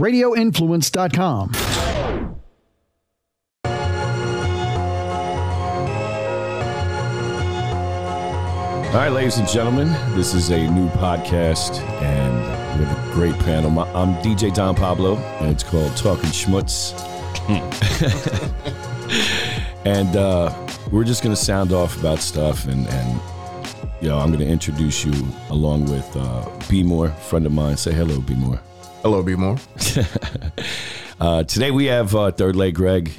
radioinfluence.com. All right, ladies and gentlemen, this is a new podcast, and we have a great panel. I'm DJ Don Pablo, and it's called Talking Schmutz. and uh, we're just going to sound off about stuff, and, and you know, I'm going to introduce you along with uh, B More, friend of mine. Say hello, B More. Hello, B More. Uh, today we have uh, Third Leg Greg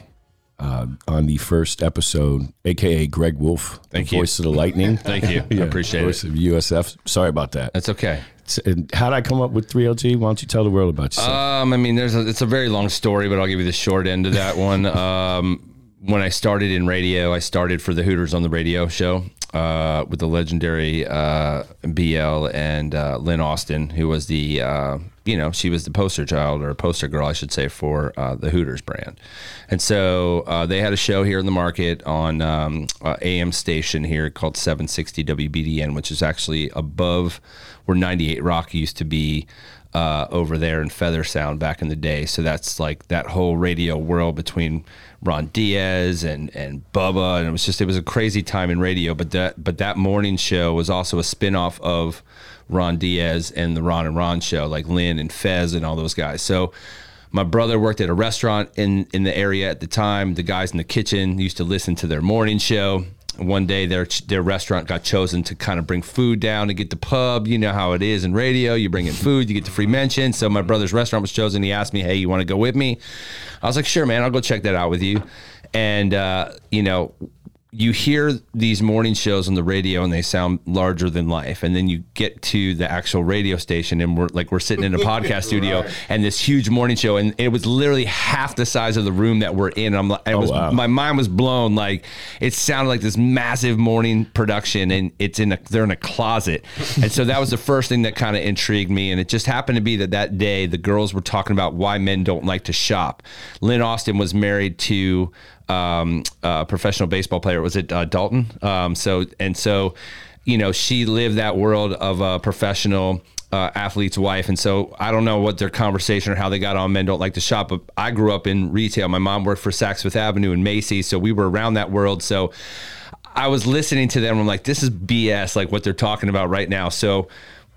uh, on the first episode, aka Greg Wolf, Thank the you. voice of the lightning. Thank you. I appreciate it. voice it. of USF. Sorry about that. That's okay. And How did I come up with 3LG? Why don't you tell the world about yourself? Um, I mean, there's a, it's a very long story, but I'll give you the short end of that one. Um, when I started in radio, I started for the Hooters on the radio show uh, with the legendary uh, BL and uh, Lynn Austin, who was the, uh, you know, she was the poster child or poster girl, I should say, for uh, the Hooters brand. And so uh, they had a show here in the market on um, AM station here called 760 WBDN, which is actually above where 98 Rock used to be uh, over there in Feather Sound back in the day. So that's like that whole radio world between Ron Diaz and and Bubba, and it was just it was a crazy time in radio. But that but that morning show was also a spinoff of Ron Diaz and the Ron and Ron show, like Lynn and Fez and all those guys. So my brother worked at a restaurant in in the area at the time. The guys in the kitchen used to listen to their morning show. One day, their their restaurant got chosen to kind of bring food down and get the pub. You know how it is in radio. You bring in food, you get the free mention. So my brother's restaurant was chosen. He asked me, "Hey, you want to go with me?" I was like, "Sure, man. I'll go check that out with you." And uh, you know, you hear these morning shows on the radio and they sound larger than life and then you get to the actual radio station and we're like we're sitting in a podcast studio and this huge morning show and it was literally half the size of the room that we're in. And I'm like it oh, was wow. my mind was blown. Like it sounded like this massive morning production and it's in a they're in a closet. And so that was the first thing that kind of intrigued me and it just happened to be that that day the girls were talking about why men don't like to shop. Lynn Austin was married to um, a professional baseball player. Was it uh, Dalton? Um, so and so, you know, she lived that world of a professional uh, athlete's wife, and so I don't know what their conversation or how they got on. Men don't like to shop, but I grew up in retail. My mom worked for Saks Fifth Avenue and Macy's, so we were around that world. So. I was listening to them. I'm like, this is BS, like what they're talking about right now. So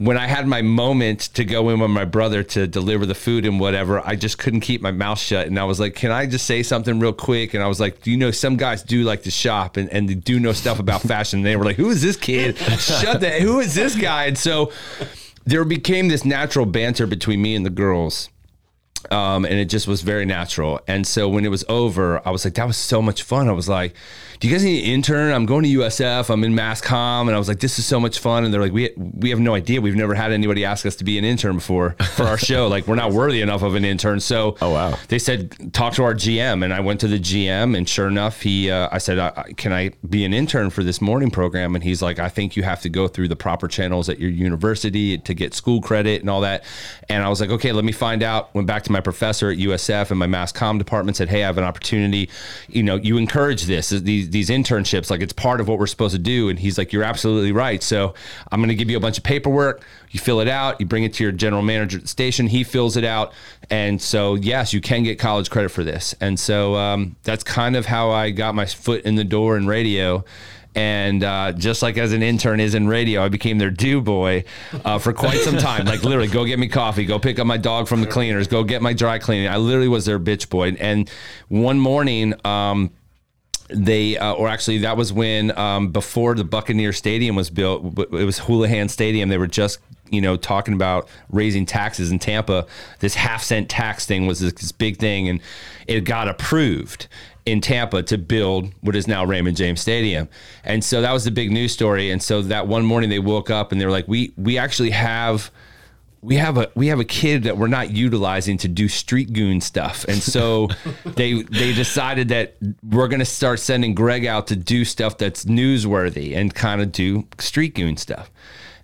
when I had my moment to go in with my brother to deliver the food and whatever, I just couldn't keep my mouth shut. And I was like, can I just say something real quick? And I was like, do you know, some guys do like to shop and, and they do know stuff about fashion. And they were like, who is this kid? Shut that. Who is this guy? And so there became this natural banter between me and the girls um, and it just was very natural. And so when it was over, I was like, that was so much fun. I was like, do you guys need an intern? I'm going to USF. I'm in Mass Comm. And I was like, this is so much fun. And they're like, we, we have no idea. We've never had anybody ask us to be an intern before for our show. Like, we're not worthy enough of an intern. So Oh, wow. they said, talk to our GM. And I went to the GM. And sure enough, he, uh, I said, I, can I be an intern for this morning program? And he's like, I think you have to go through the proper channels at your university to get school credit and all that. And I was like, okay, let me find out. Went back to my professor at USF and my mass comm department said, hey, I have an opportunity. You know, you encourage this, these, these internships, like it's part of what we're supposed to do. And he's like, you're absolutely right. So I'm going to give you a bunch of paperwork. You fill it out, you bring it to your general manager at the station, he fills it out. And so, yes, you can get college credit for this. And so um, that's kind of how I got my foot in the door in radio. And uh, just like as an intern is in radio, I became their do boy uh, for quite some time. Like literally, go get me coffee, go pick up my dog from the cleaners, go get my dry cleaning. I literally was their bitch boy. And one morning, um, they uh, or actually that was when um, before the Buccaneer Stadium was built. It was Houlihan Stadium. They were just you know talking about raising taxes in Tampa. This half cent tax thing was this, this big thing, and it got approved in Tampa to build what is now Raymond James Stadium. And so that was the big news story. And so that one morning they woke up and they were like, we we actually have we have a we have a kid that we're not utilizing to do street goon stuff, and so they they decided that we're going to start sending Greg out to do stuff that's newsworthy and kind of do street goon stuff,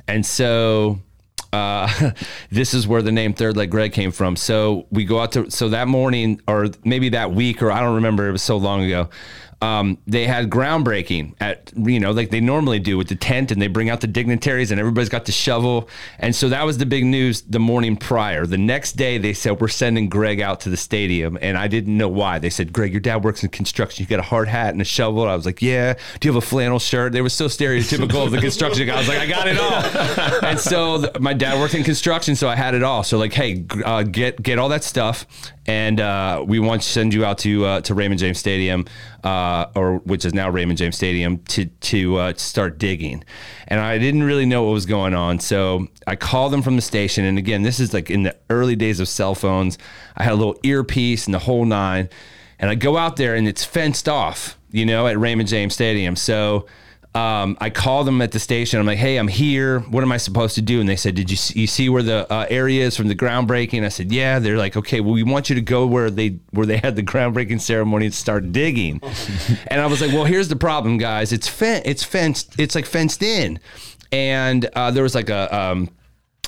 and so uh, this is where the name Third Leg Greg came from. So we go out to so that morning or maybe that week or I don't remember. It was so long ago. Um, they had groundbreaking at you know like they normally do with the tent, and they bring out the dignitaries, and everybody's got the shovel, and so that was the big news the morning prior. The next day, they said we're sending Greg out to the stadium, and I didn't know why. They said, Greg, your dad works in construction. You got a hard hat and a shovel. I was like, Yeah. Do you have a flannel shirt? They were so stereotypical of the construction guy. I was like, I got it all. And so th- my dad worked in construction, so I had it all. So like, hey, uh, get get all that stuff, and uh, we want to send you out to uh, to Raymond James Stadium, uh, or which is now Raymond James Stadium, to to uh, start digging. And I didn't really know what was going on, so I called them from the station. And again, this is like in the early days of cell phones. I had a little earpiece and the whole nine, and I go out there and it's fenced off, you know, at Raymond James Stadium. So um, I called them at the station. I'm like, hey, I'm here. What am I supposed to do? And they said, did you see, you see where the uh, area is from the groundbreaking? I said, yeah. They're like, okay, well, we want you to go where they where they had the groundbreaking ceremony and start digging. and I was like, well, here's the problem, guys. It's fen- it's fenced. It's like fenced in, and uh, there was like a. Um,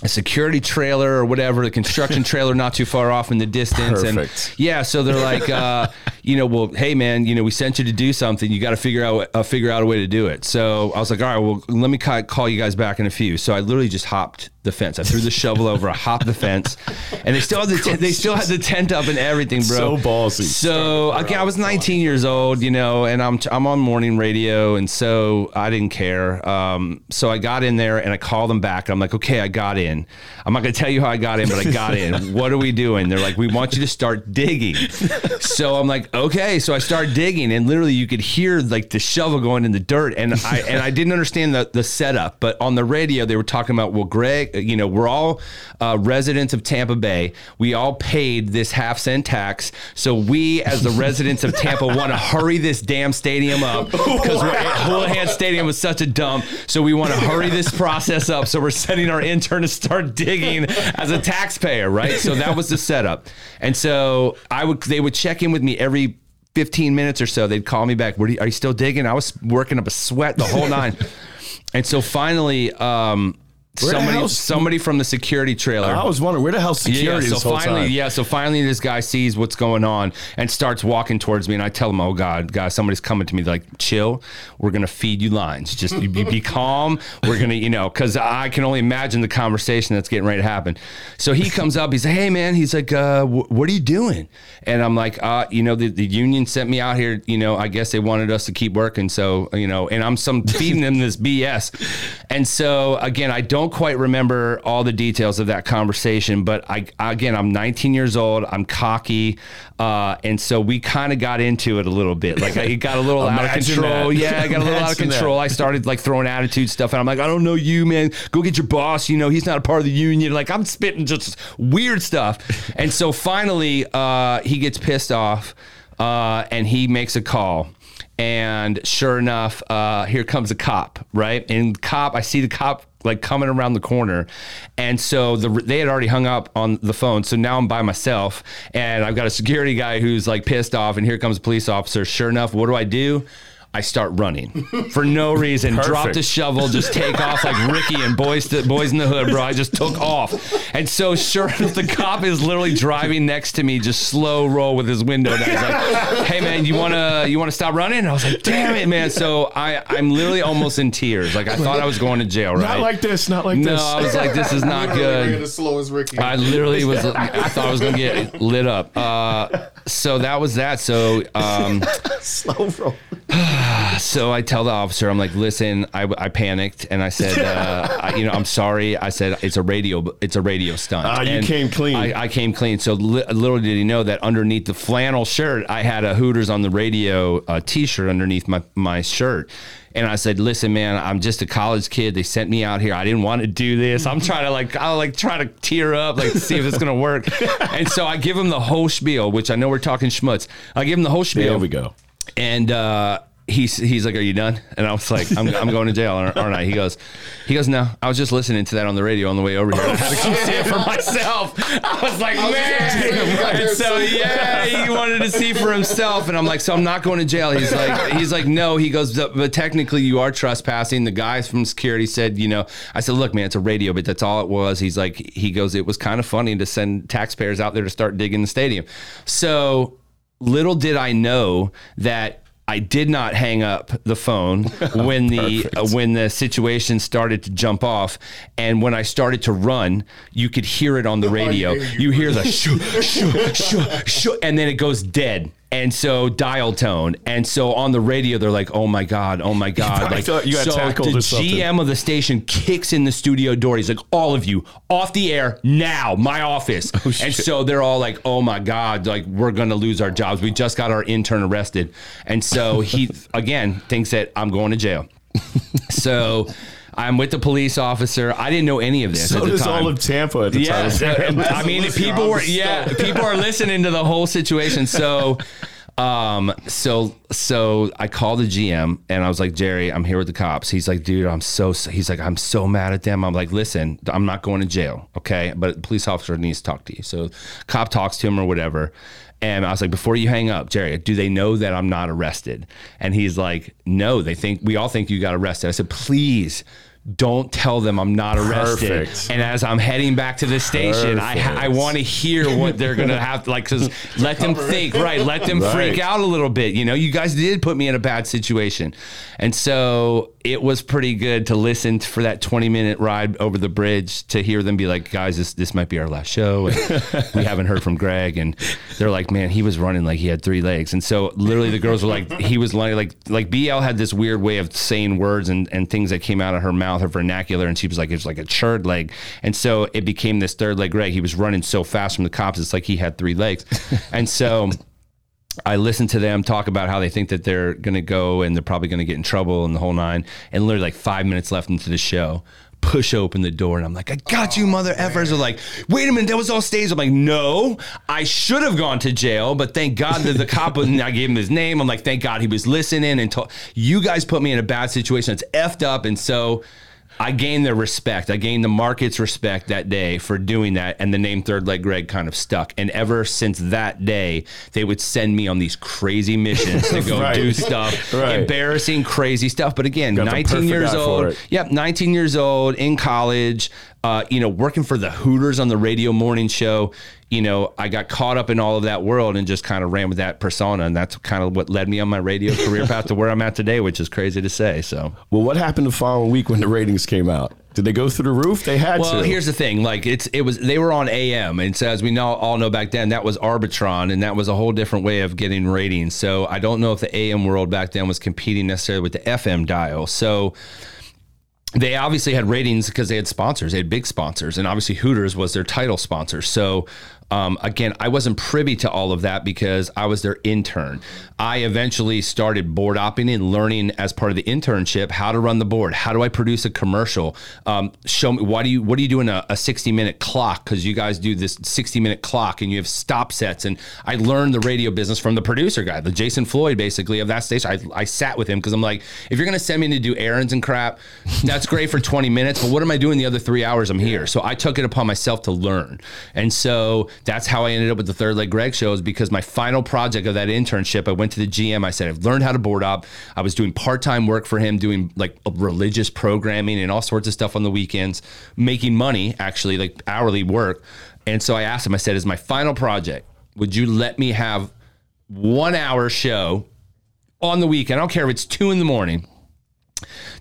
a security trailer or whatever, the construction trailer not too far off in the distance. Perfect. And yeah, so they're like, uh, you know, well, hey man, you know, we sent you to do something. You got to figure out uh, figure out a way to do it. So I was like, all right, well, let me call you guys back in a few. So I literally just hopped the fence. I threw the shovel over, I hopped the fence, and they still had the tent, they still had the tent up and everything, bro. So ballsy. So again, I was 19 years old, you know, and I'm I'm on morning radio, and so I didn't care. Um, so I got in there and I called them back. I'm like, okay, I got in. I'm not gonna tell you how I got in, but I got in. what are we doing? They're like, we want you to start digging. So I'm like, okay. So I start digging, and literally you could hear like the shovel going in the dirt, and I and I didn't understand the the setup, but on the radio they were talking about, well, Greg, you know, we're all uh, residents of Tampa Bay. We all paid this half cent tax, so we as the residents of Tampa want to hurry this damn stadium up because Houlihan Stadium was such a dump. So we want to hurry this process up. So we're sending our intern to start digging as a taxpayer, right? So that was the setup. And so I would they would check in with me every 15 minutes or so. They'd call me back. Are you, are you still digging? I was working up a sweat the whole nine. and so finally, um, Where somebody hell's- somebody from the security trailer. I was wondering where the hell security Yeah, so finally, yeah, so finally, this guy sees what's going on and starts walking towards me, and I tell him, "Oh God, guys, somebody's coming to me. They're like, chill. We're gonna feed you lines. Just you be, be calm. We're gonna, you know, because I can only imagine the conversation that's getting ready to happen." So he comes up. He's like, "Hey, man," he's like, uh, wh- "What are you doing?" And I'm like, uh, "You know, the, the union sent me out here. You know, I guess they wanted us to keep working. So, you know, and I'm some feeding them this BS." And so again, I don't quite remember all the details of that conversation, but I again, I'm 19 years old. I'm cocky, uh, and so we kind of got into it a little bit. Like I got a little out of control. that. Yeah, I got a little out of Imagine that. control. I started like throwing attitude stuff, and I'm like, I don't know you, man. Go get your boss. You know, he's not a part of the union. Like I'm spitting just weird stuff, and so finally, uh, he gets pissed off, uh, and he makes a call. And sure enough, uh, here comes a cop, right? And cop, I see the cop like coming around the corner, and so the they had already hung up on the phone. So now I'm by myself, and I've got a security guy who's like pissed off, and here comes a police officer. Sure enough, what do I do? I start running for no reason. Drop the shovel, just take off like Ricky and Boys to, Boys in the Hood, bro. I just took off, and so sure enough, the cop is literally driving next to me, just slow roll with his window down. He's like, "Hey man, you wanna you wanna stop running?" And I was like, "Damn it, man!" So I I'm literally almost in tears. Like I thought I was going to jail, right? Not like this, not like no, this. No, I was like, "This is not Literally good." as slow as Ricky. I literally was. I thought I was gonna get lit up. Uh, so that was that. So um, Slow roll. so I tell the officer, I'm like, listen, I, I panicked and I said, uh, I, you know, I'm sorry. I said it's a radio, it's a radio stunt. Ah, you And came clean. I, I came clean. So li- little did he know that underneath the flannel shirt, I had a Hooters on the radio uh, T-shirt underneath my my shirt. And I said, "Listen, man, I'm just a college kid. They sent me out here. I didn't want to do this. I'm trying to like, I'll like try to tear up, like see if it's gonna work." and so I give him the whole spiel, which I know we're talking schmutz. I give him the whole spiel. There we go. And uh, he's he's like, "Are you done?" And I was like, "I'm, I'm going to jail, aren't aren't I?" He goes, "He goes, no. I was just listening to that on the radio on the way over here. I had to come see it for myself." I was like, was say, you "Man!" And so yeah, he wanted to see for himself, and I'm like, "So I'm not going to jail." He's like, "He's like, no." He goes, "But but technically, you are trespassing." The guys from security said, "You know," I said, "Look, man, it's a radio, but that's all it was." He's like, he goes, "It was kind of funny to send taxpayers out there to start digging the stadium." So little did I know that I did not hang up the phone when the uh, when the situation started to jump off, and when I started to run, you could hear it on the radio. You hear the shoo shoo shoo shoo, and then it goes dead. And so dial tone, and so on the radio they're like, "Oh my god, oh my god!" Like, you got so tackled the. GM of the station kicks in the studio door. He's like, "All of you off the air now, my office." Oh, and so they're all like, "Oh my god, like we're gonna lose our jobs. We just got our intern arrested." And so he again thinks that I'm going to jail. so I'm with the police officer. I didn't know any of this So at the does time. all of Tampa at the Yeah, time. uh, I mean, listener, people were yeah, people are listening to the whole situation. So, um, so so I called the GM and I was like, Jerry, I'm here with the cops. He's like, dude, I'm so he's like, I'm so mad at them. I'm like, listen, I'm not going to jail, okay? But the police officer needs to talk to you. So, cop talks to him or whatever. And I was like, before you hang up, Jerry, do they know that I'm not arrested? And he's like, no, they think we all think you got arrested. I said, please don't tell them I'm not arrested. Perfect. And as I'm heading back to the station, I ha- I want to hear what they're gonna have to like. Cause let them think, right? Let them freak out a little bit. You know, you guys did put me in a bad situation, and so it was pretty good to listen for that 20 minute ride over the bridge to hear them be like, guys, this this might be our last show, and we haven't heard from Greg, and they're like, man, he was running like he had three legs, and so literally the girls were like, he was like like like BL had this weird way of saying words and and things that came out of her mouth, her vernacular, and she was like, it was like a churd leg, and so it became this third leg Greg. He was running so fast from the cops, it's like he had three legs, and so. I listened to them talk about how they think that they're going to go and they're probably going to get in trouble and the whole nine. And literally like five minutes left into the show, push open the door and I'm like, I got you, mother effers. They're like, wait a minute, that was all staged. I'm like, no, I should have gone to jail, but thank God that the cop was, I gave him his name. I'm like, thank God he was listening and told you guys put me in a bad situation. It's effed up. And so I gained their respect. I gained the market's respect that day for doing that, and the name Third Leg Greg kind of stuck. And ever since that day, they would send me on these crazy missions to go Right. do stuff, Right. embarrassing, crazy stuff. But again, Got 19 years old. Yep, 19 years old in college. Uh, you know, working for the Hooters on the radio morning show. You know, I got caught up in all of that world and just kind of ran with that persona, and that's kind of what led me on my radio career path to where I'm at today, which is crazy to say. So. Well, what happened the following week when the ratings came out? Did they go through the roof? They had Well, to. here's the thing. Like it's it was they were on AM, and so as we know all know back then, that was Arbitron, and that was a whole different way of getting ratings. So I don't know if the AM world back then was competing necessarily with the FM dial. So they obviously had ratings because they had sponsors. They had big sponsors, and obviously Hooters was their title sponsor. So um, again, I wasn't privy to all of that because I was their intern. I eventually started board opping and learning as part of the internship how to run the board. How do I produce a commercial? Um, show me why do you what are you doing a, a 60 minute clock? Because you guys do this 60 minute clock and you have stop sets. And I learned the radio business from the producer guy, the Jason Floyd, basically of that station. I, I sat with him because I'm like, if you're gonna send me to do errands and crap, that's great for 20 minutes, but what am I doing the other three hours I'm here? So I took it upon myself to learn. And so that's how I ended up with the Third Leg Greg shows because my final project of that internship, I went to the GM. I said, I've learned how to board op. I was doing part time work for him, doing like religious programming and all sorts of stuff on the weekends, making money actually, like hourly work. And so I asked him, I said, Is my final project, would you let me have one hour show on the weekend? I don't care if it's two in the morning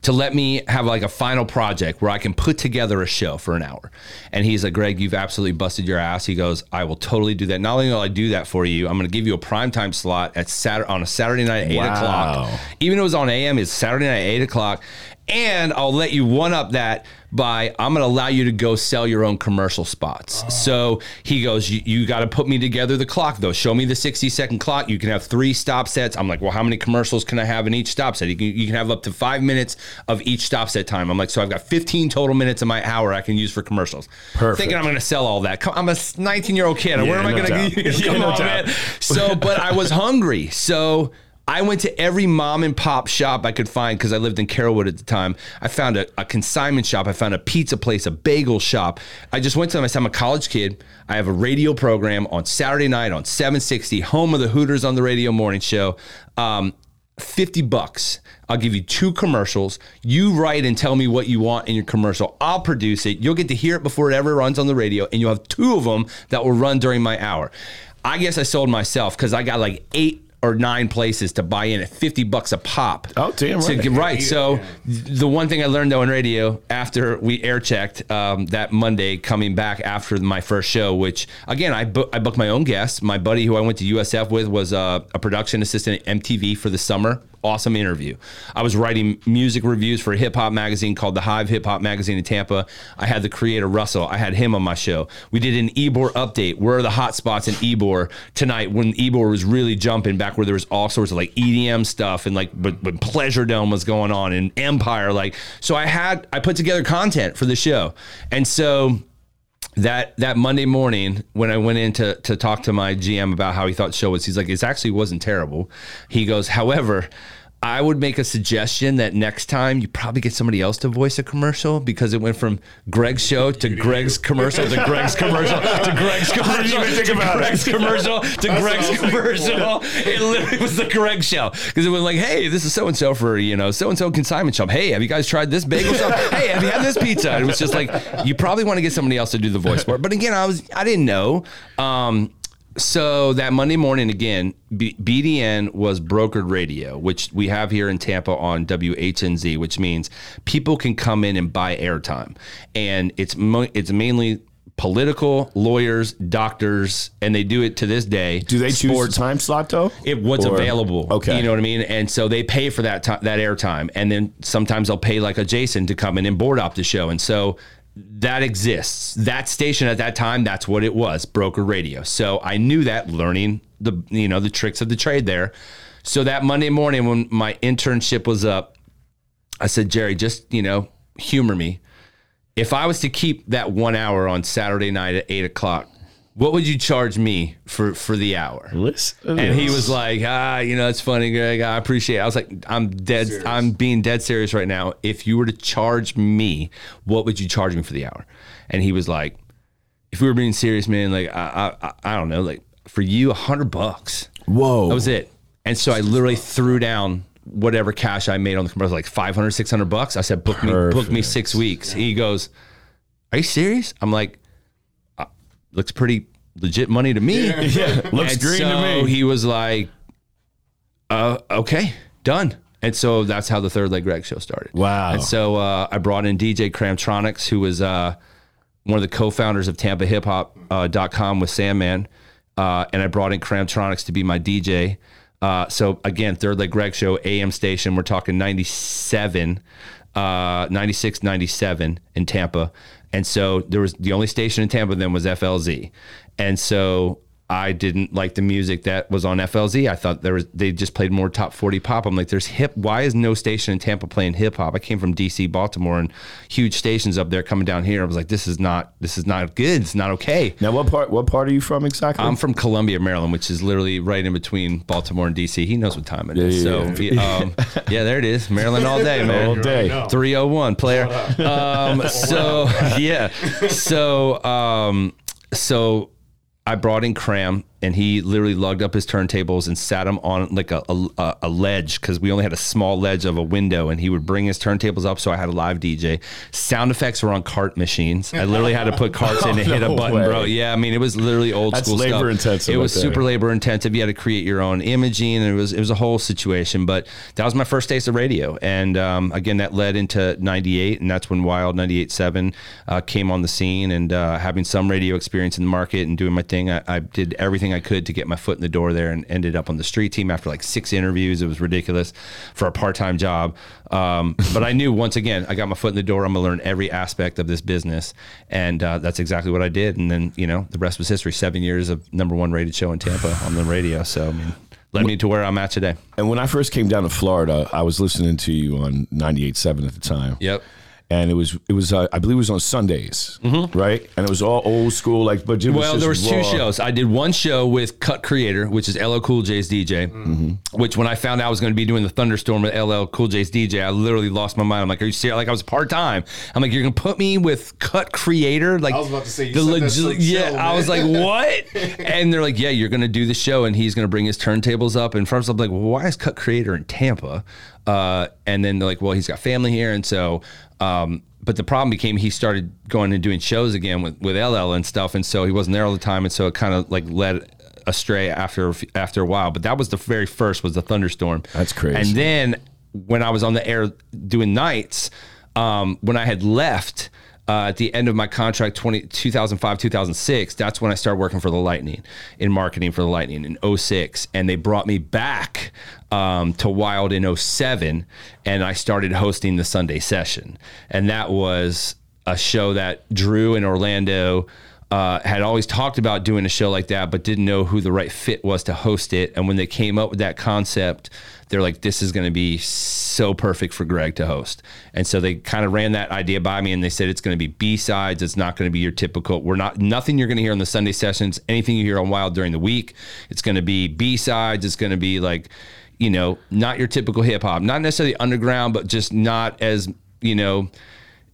to let me have like a final project where I can put together a show for an hour. And he's like, Greg, you've absolutely busted your ass. He goes, I will totally do that. Not only will I do that for you, I'm going to give you a primetime slot at Saturday on a Saturday night at eight Wow. o'clock. Even though it was on AM, it's Saturday night at eight o'clock. And I'll let you one up that by I'm going to allow you to go sell your own commercial spots. So he goes, You, got to put me together the clock though. Show me the 60 second clock. You can have three stop sets. I'm like, Well, how many commercials can I have in each stop set? You can, you can have up to five minutes of each stop set time. I'm like, So I've got 15 total minutes of my hour I can use for commercials. Perfect. Thinking I'm going to sell all that. Come, I'm a 19 year old kid. Where am I going to? Yeah, Come no on, doubt. man. So, but I was hungry. So I went to every mom and pop shop I could find because I lived in Carrollwood at the time. I found a, a consignment shop. I found a pizza place, a bagel shop. I just went to them. I said, I'm a college kid. I have a radio program on Saturday night on 760, home of the Hooters on the radio morning show. Um, 50 bucks. I'll give you two commercials. You write and tell me what you want in your commercial. I'll produce it. You'll get to hear it before it ever runs on the radio, and you'll have two of them that will run during my hour. I guess I sold myself because I got like eight or nine places to buy in at 50 bucks a pop. Oh, damn To right. get- right. So the one thing I learned though in radio after we air checked um, that Monday coming back after my first show, which again, I, book, I booked my own guests. My buddy who I went to USF with was uh, a production assistant at MTV for the summer. Awesome interview. I was writing music reviews for a hip hop magazine called The Hive Hip Hop Magazine in Tampa. I had the creator Russell. I had him on my show. We did an Ybor update. Where are the hot spots in Ybor tonight when Ybor was really jumping back where there was all sorts of like EDM stuff and like but, but Pleasure Dome was going on and Empire like so I had I put together content for the show. And so that that Monday morning when I went in to, to talk to my GM about how he thought show was, he's like, it actually wasn't terrible. He goes, however, I would make a suggestion that next time you probably get somebody else to voice a commercial because it went from Greg's show to Greg's commercial to Greg's commercial to Greg's commercial to. Greg's commercial to Greg's commercial. It literally was the Greg show because it was like, hey, this is so and so for you know so and so consignment shop. Hey, have you guys tried this bagel shop? Hey, have you had this pizza? And it was just like you probably want to get somebody else to do the voice for it. But again, I was I didn't know. Um, so that Monday morning again, B- BDN was brokered radio, which we have here in Tampa on WHNZ, which means people can come in and buy airtime, and it's mo- it's mainly political lawyers, doctors, and they do it to this day. Do they choose the time slot though? it what's Or- available. Okay. you know what I mean. And so they pay for that time, that airtime, and then sometimes they'll pay like a Jason to come in and board op the show, and so that exists. That station at that time, that's what it was, broker radio. So I knew that learning the you know the tricks of the trade there. So that Monday morning when my internship was up, I said, Jerry, just you know, humor me. If I was to keep that one hour on Saturday night at eight o'clock, what would you charge me for for the hour? Listen. And he was like, ah, you know, it's funny, Greg. I appreciate it. I was like, I'm dead. I'm being dead serious right now. If you were to charge me, what would you charge me for the hour? And he was like, if we were being serious, man, like, I, I, I- I don't know, like for you, a hundred bucks. Whoa. That was it. And so I literally threw down whatever cash I made on the commercial, like 500, 600 bucks. I said, book me, book me six weeks. He goes, are you serious? I'm like, uh, looks pretty legit money to me. yeah, looks And green so to me. He was like, uh, okay, done. And so that's how the Third Leg Greg show started. Wow. And so uh, I brought in DJ Cramtronics, who was uh, one of the co-founders of Tampa Hip Hop uh, dot com with Sandman, uh, and I brought in Cramtronics to be my DJ. Uh, so again, Third Leg Greg show, AM station. We're talking 97, uh, 96, 97 in Tampa. And so there was the only station in Tampa then was FLZ. And so I didn't like the music that was on FLZ. I thought there was they just played more top 40 pop. I'm like, there's hip. Why is no station in Tampa playing hip hop? I came from DC, Baltimore, and huge stations up there coming down here. I was like, this is not this is not good. It's not okay. now, what part? What part are you from exactly? I'm from Columbia, Maryland, which is literally right in between Baltimore and DC. He knows what time it is. Yeah, so, yeah, um, yeah, there it is. Maryland all day, man. all day. 301 player. Um, so yeah. So um, so I brought in Cram and he literally lugged up his turntables and sat them on like a, a, a ledge because we only had a small ledge of a window and he would bring his turntables up so I had a live DJ. Sound effects were on cart machines. I literally had to put carts in and hit a No button, bro. Yeah, I mean it was literally old That's school stuff. labor intensive It was super labor intensive. You had to create your own imaging, and it was it was a whole situation. But that was my first taste of radio, and um, again, that led into '98, and that's when Wild '98.7 uh, came on the scene. And uh, having some radio experience in the market and doing my thing, I, I did everything I could to get my foot in the door there, and ended up on the street team after like six interviews. It was ridiculous for a part time job. Um, but I knew once again, I got my foot in the door. I'm gonna learn every aspect of this business, and uh, that's exactly what I did. And then you know, the rest was history. Seven years of number one rated show in Tampa on the radio. So I mean, led me to where I'm at today. and when I first came down to Florida, I was listening to you on 98.7 at the time. Yep. And it was it was uh, I believe it was on Sundays, right? And it was all old school, like but it was Mm-hmm. Well, just there was two shows. I did one show with Cut Creator, which is LL Cool J's DJ. Which when I found out I was going to be doing the Thunderstorm with LL Cool J's DJ, I literally lost my mind. I'm like, "Are you serious?" Like I was part time. I'm like, "You're going to put me with Cut Creator?" Like I was about to say, you the said that's yeah. chill, I was like, "What?" and they're like, "Yeah, you're going to do the show, and he's going to bring his turntables up." And first, I'm like, well, "Why is Cut Creator in Tampa?" Uh, and then they're like, "Well, he's got family here," and so. Um, but the problem became he started going and doing shows again with, with LL and stuff, and so he wasn't there all the time, and so it kind of like led astray after after a while. But that was the very first was the thunderstorm. That's crazy. And then when I was on the air doing nights, um, when I had left uh, at the end of my contract 20, 2005 2006 that's when i started working for the lightning in marketing for the lightning in 06 and they brought me back um, to wild in 07 and i started hosting the sunday session. And that was a show that drew in orlando uh, had always talked about doing a show like that, but didn't know who the right fit was to host it. And when they came up with that concept, they're like, this is going to be so perfect for Greg to host. And so they kind of ran that idea by me and they said, it's going to be B sides. It's not going to be your typical, we're not, nothing you're going to hear on the Sunday sessions, anything you hear on Wild during the week. It's going to be B sides. It's going to be like, you know, not your typical hip hop, not necessarily underground, but just not as, you know,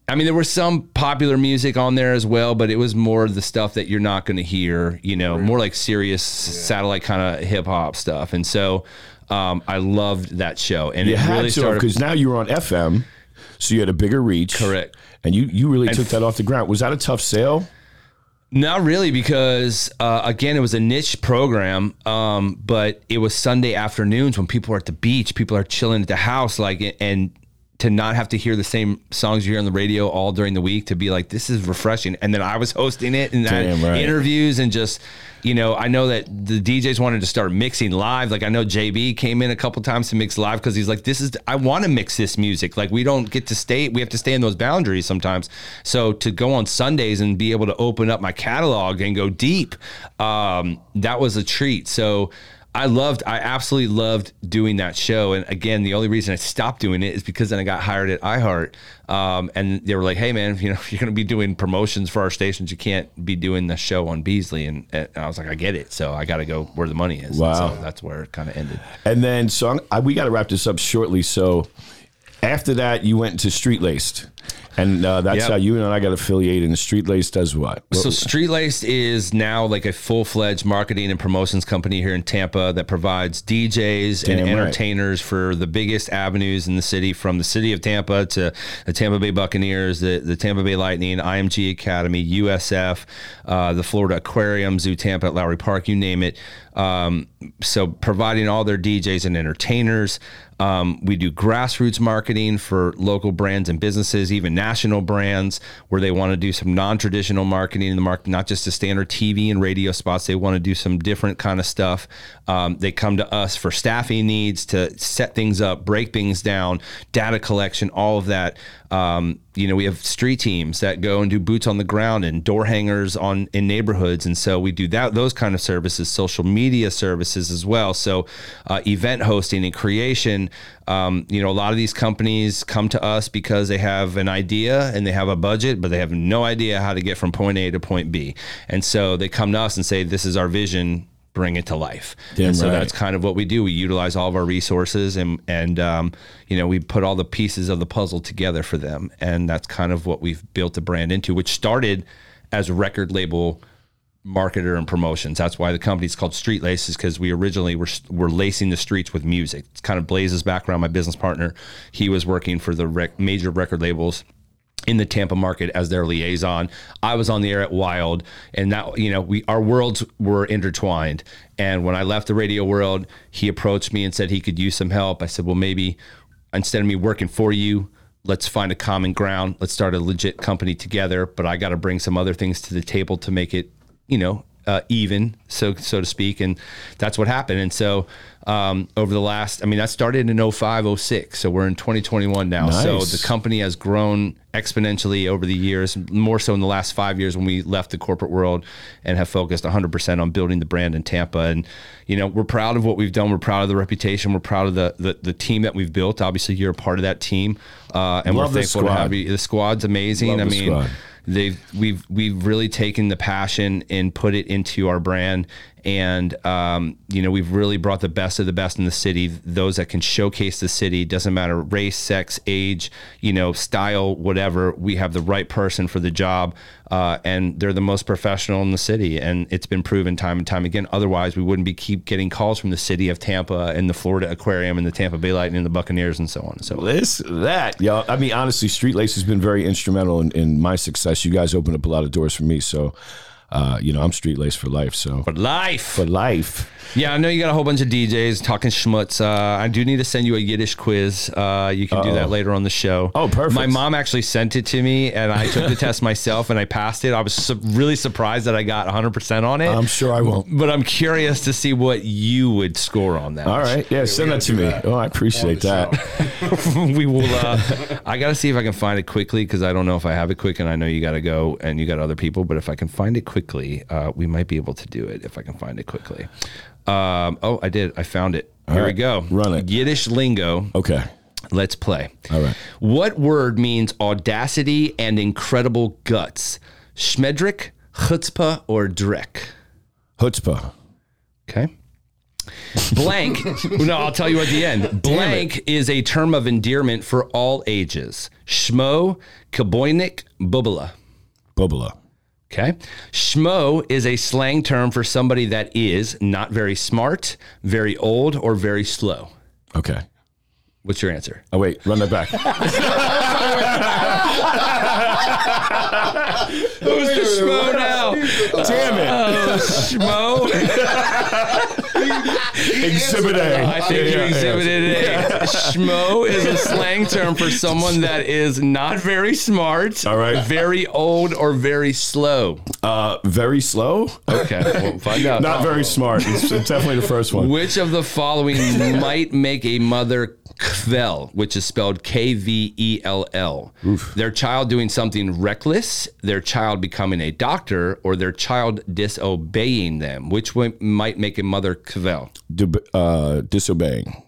I mean, there was some popular music on there as well, but it was more the stuff that you're not going to hear, you know, more like Sirius satellite kind of hip hop stuff. And so um, I loved that show. And You it had really to started. because now you were on FM, so you had a bigger reach. Correct. And you you really took that off the ground. Was that a tough sale? Not really, because uh, again, it was a niche program, um, but it was Sunday afternoons when people are at the beach, people are chilling at the house, like, and to not have to hear the same songs you hear on the radio all during the week, to be like, this is refreshing. And then I was hosting it and Damn right. interviews and just, you know, I know that the DJs wanted to start mixing live. Like I know JB came in a couple times to mix live because he's like, this is, I want to mix this music. Like we don't get to stay, we have to stay in those boundaries sometimes. So to go on Sundays and be able to open up my catalog and go deep, um, that was a treat. So I loved, I absolutely loved doing that show. And again, the only reason I stopped doing it is because then I got hired at iHeart. Um, and they were like, hey, man, you know, you're going to be doing promotions for our stations. You can't be doing the show on Beasley. And, and I was like, I get it. So I got to go where the money is. Wow. So that's where it kind of ended. And then, so I'm, I, we got to wrap this up shortly. So after that, you went to Street Laced. And uh, that's Yep. how you and I got affiliated. And Street Laced does what? So Street Laced is now like a full fledged marketing and promotions company here in Tampa that provides DJs Damn and right. entertainers for the biggest avenues in the city, from the city of Tampa to the Tampa Bay Buccaneers, the, the Tampa Bay Lightning, IMG Academy, USF, uh, the Florida Aquarium, Zoo Tampa at Lowry Park, you name it. Um, so providing all their DJs and entertainers. Um, we do grassroots marketing for local brands and businesses, even national brands, where they want to do some non-traditional marketing in the market, not just the standard TV and radio spots. They want to do some different kind of stuff. Um, they come to us for staffing needs to set things up, break things down, data collection, all of that. Um, you know, we have street teams that go and do boots on the ground and door hangers on in neighborhoods, and so we do that those kind of services, social media services as well. So, uh, event hosting and creation. Um, you know, a lot of these companies come to us because they have an idea and they have a budget, but they have no idea how to get from point A to point B, and so they come to us and say, "This is our vision." Bring it to life. Damn and so right. that's kind of what we do. We utilize all of our resources and and um, you know we put all the pieces of the puzzle together for them, and that's kind of what we've built the brand into, which started as a record label marketer and promotions. That's why the company's called Street Laces because we originally were were lacing the streets with music. It's kind of Blaze's background. My business partner, he was working for the rec- major record labels in the Tampa market as their liaison. I was on the air at Wild, and that you know we our worlds were intertwined. And when I left the radio world, he approached me and said he could use some help. I said, well, maybe instead of me working for you. Let's find a common ground. Let's start a legit company together. But I got to bring some other things to the table to make it, you know, uh, even, so so to speak, and that's what happened. And so um, over the last, I mean, that started in 05, 06. So we're in 2021 now. So the company has grown exponentially over the years, more so in the last five years when we left the corporate world and have focused 100% on building the brand in Tampa. And, you know, we're proud of what we've done. We're proud of the reputation. We're proud of the the, the team that we've built. Obviously, you're a part of that team. Uh, and Love we're thankful to have you. The squad's amazing. Love I mean, squad. They've we've we've really taken the passion and put it into our brand and um, you know we've really brought the best of the best in the city those that can showcase the city. Doesn't matter race sex age you know style whatever. We have the right person for the job uh, and they're the most professional in the city. And it's been proven time and time again. Otherwise we wouldn't be keep getting calls from the city of tampa and the florida aquarium and the tampa bay lightning and the buccaneers and so on. So This, that, y'all I mean, honestly, Street Lace has been very instrumental in, in my success. You guys opened up a lot of doors for me. So uh, you know, I'm street laced for life. So for life. for life. Yeah, I know you got a whole bunch of DJs talking schmutz. Uh, I do need to send you a Yiddish quiz. Uh, you can do that later on the show. Oh, perfect. My mom actually sent it to me, and I took the test myself, and I passed it. I was su- really surprised that I got 100% on it. I'm sure I won't. but I'm curious to see what you would score on that. All right. Yeah, send that to me. Oh, I appreciate that. we will. Uh, I got to see if I can find it quickly because I don't know if I have it quick, and I know you got to go and you got other people. But if I can find it quickly, uh, we might be able to do it if I can find it quickly. Um, oh, I did. I found it. Here we go. Run it. Yiddish lingo. Okay. Let's play. All right. What word means audacity and incredible guts? Schmedrick, chutzpah, or dreck? Chutzpah. Okay. Blank. no, I'll tell you at the end. Blank is a term of endearment for all ages. Schmo, kaboynik, bubala. Bubala. Okay. Schmo is a slang term for somebody that is not very smart, very old, or very slow. Okay. What's your answer? Oh, wait. Run that back. Who's the schmo now? Damn it. Uh, schmo. Exhibit A. I think Yeah, you yeah, yeah. exhibited it. Schmo is a slang term for someone that is not very smart, All right. very old, or very slow. Uh, very slow. Okay, we'll find out. Not very smart. It's definitely the first one. Which of the following might make a mother kvell, which is spelled K V E L L? Their child doing something reckless, their child becoming a doctor, or their child disobeying them? Which one might make a mother kvell? Dib- uh, disobeying.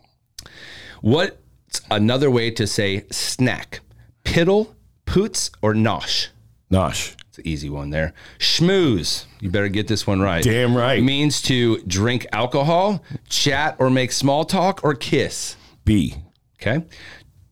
What's another way to say snack? Piddle, poots, or nosh? Nosh. It's an easy one there. Schmooze. You better get this one right. Damn right. Means to drink alcohol, chat or make small talk, or kiss. B. Okay.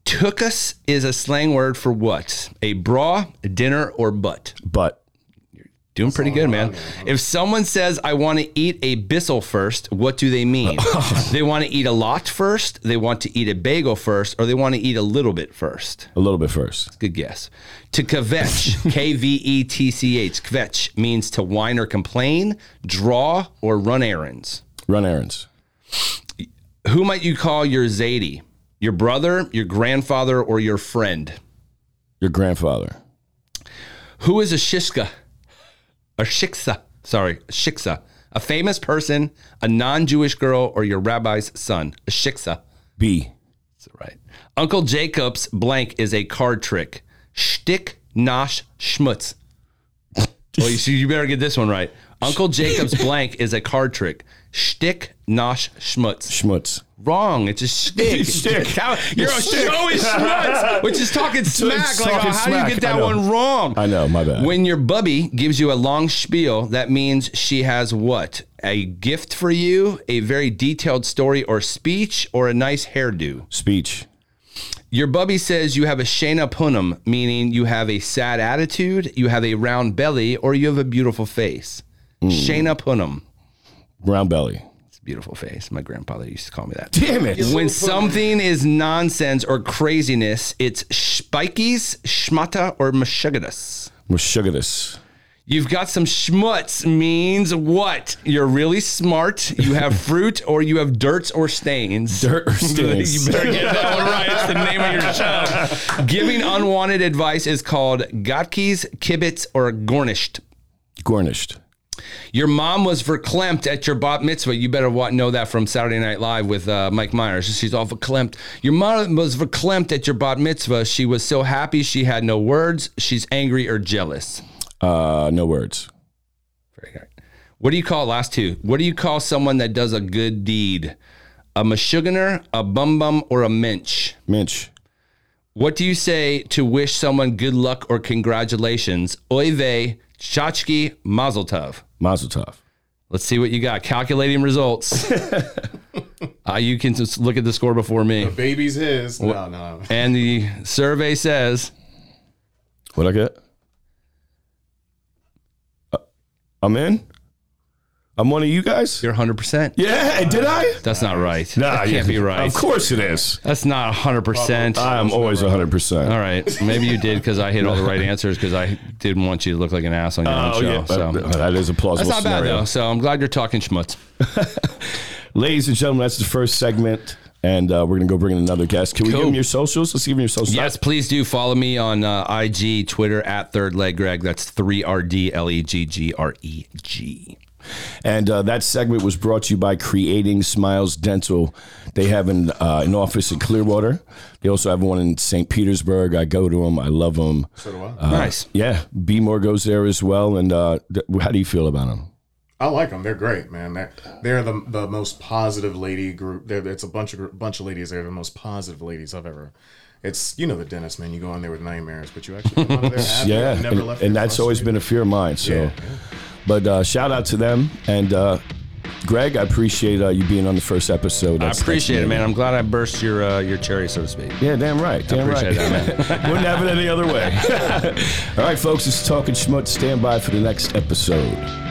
Tookus is a slang word for what? A bra, a dinner, or butt? But. You're doing pretty good, man. If someone says, I want to eat a bissel first, what do they mean? they want to eat a lot first, they want to eat a bagel first, or they want to eat a little bit first. A little bit first. Good guess. To kvetch, K V E T C H, kvetch means to whine or complain, draw, or run errands. Run errands. Who might you call your Zadie? Your brother, your grandfather, or your friend? Your grandfather. Who is a shishka? A shiksa. Sorry, a shiksa. A famous person, a non-Jewish girl, or your rabbi's son. A shiksa. B. That's right. Uncle Jacob's blank is a card trick. Shtick, nosh, schmutz. well, you, see, you better get this one right. Uncle Jacob's blank is a card trick. Shtick, nosh, schmutz. Schmutz. Wrong. It's a shtick. Shtick. How- You're a It's shtick. show schmutz, which is talking smack. It's Like, talking oh, how do you get that one wrong? I know. My bad. When your bubby gives you a long spiel, that means she has what? A gift for you, a very detailed story or speech, or a nice hairdo. Speech. Your bubby says you have a shena punum, meaning you have a sad attitude, you have a round belly, or you have a beautiful face. Hmm. Shena punum. Round belly. It's a beautiful face. My grandfather used to call me that. Damn it. When something is nonsense or craziness, it's spikies, schmata, or mashugadas. Mushugatus. You've got some schmutz means what? You're really smart. You have fruit or you have dirts or stains. Dirt or stains. you better get that one right. It's the name of your show. Giving unwanted advice is called gatkis, kibitz, or gornished. Garnished. Your mom was verklempt at your bat mitzvah. You better know that from Saturday Night Live with uh, Mike Myers. She's all verklempt. Your mom was verklempt at your bat mitzvah. She was so happy she had no words. She's angry or jealous. Uh, no words. Very good. What do you call last two? What do you call someone that does a good deed? A mashuganer, a bum bum, or a minch? Minch. What do you say to wish someone good luck or congratulations? Oive, chachki, mazel tov. Mazel tov. Let's see what you got. Calculating results. uh, you can just look at the score before me. Baby's his. No, no. And the survey says What I get? Uh, I'm in. I'm one of you guys. You're 100. percent Yeah, did I? That's not right. Nah, that can't be right. Of course it is. That's not 100. percent I'm always 100. percent All right, maybe you did because I hit all the right answers because I didn't want you to look like an ass on your own Oh show. yeah, so Uh, that is a plausible that's not bad scenario. though. So I'm glad you're talking schmutz. Ladies and gentlemen, that's the first segment, and uh, we're gonna go bring in another guest. Can we Cool. give him your socials? Let's give them your socials. Yes, please do follow me on uh, IG, Twitter at Third Leg Greg. That's three R D L E G G R E G. And uh, that segment was brought to you by Creating Smiles Dental. They have an, uh, an office in Clearwater. They also have one in St. Petersburg. I go to them. I love them. So do I. Uh, nice. Yeah, B More goes there as well. And uh, th- how do you feel about them? I like them. They're great, man. They're they're the the most positive lady group. They're, it's a bunch of bunch of ladies. They're the most positive ladies I've ever. It's you know the dentist man. You go in there with nightmares, but you actually come out of there happy. Yeah, never and, left and there that's always been a fear of mine. So, Yeah. But uh, shout out to them and uh, Greg. I appreciate uh, you being on the first episode. I appreciate it, man. I'm glad I burst your uh, your cherry, so to speak. Yeah, damn right. Damn appreciate right. that, Wouldn't have it any other way. All right, folks, it's Talking Schmutz. Stand by for the next episode.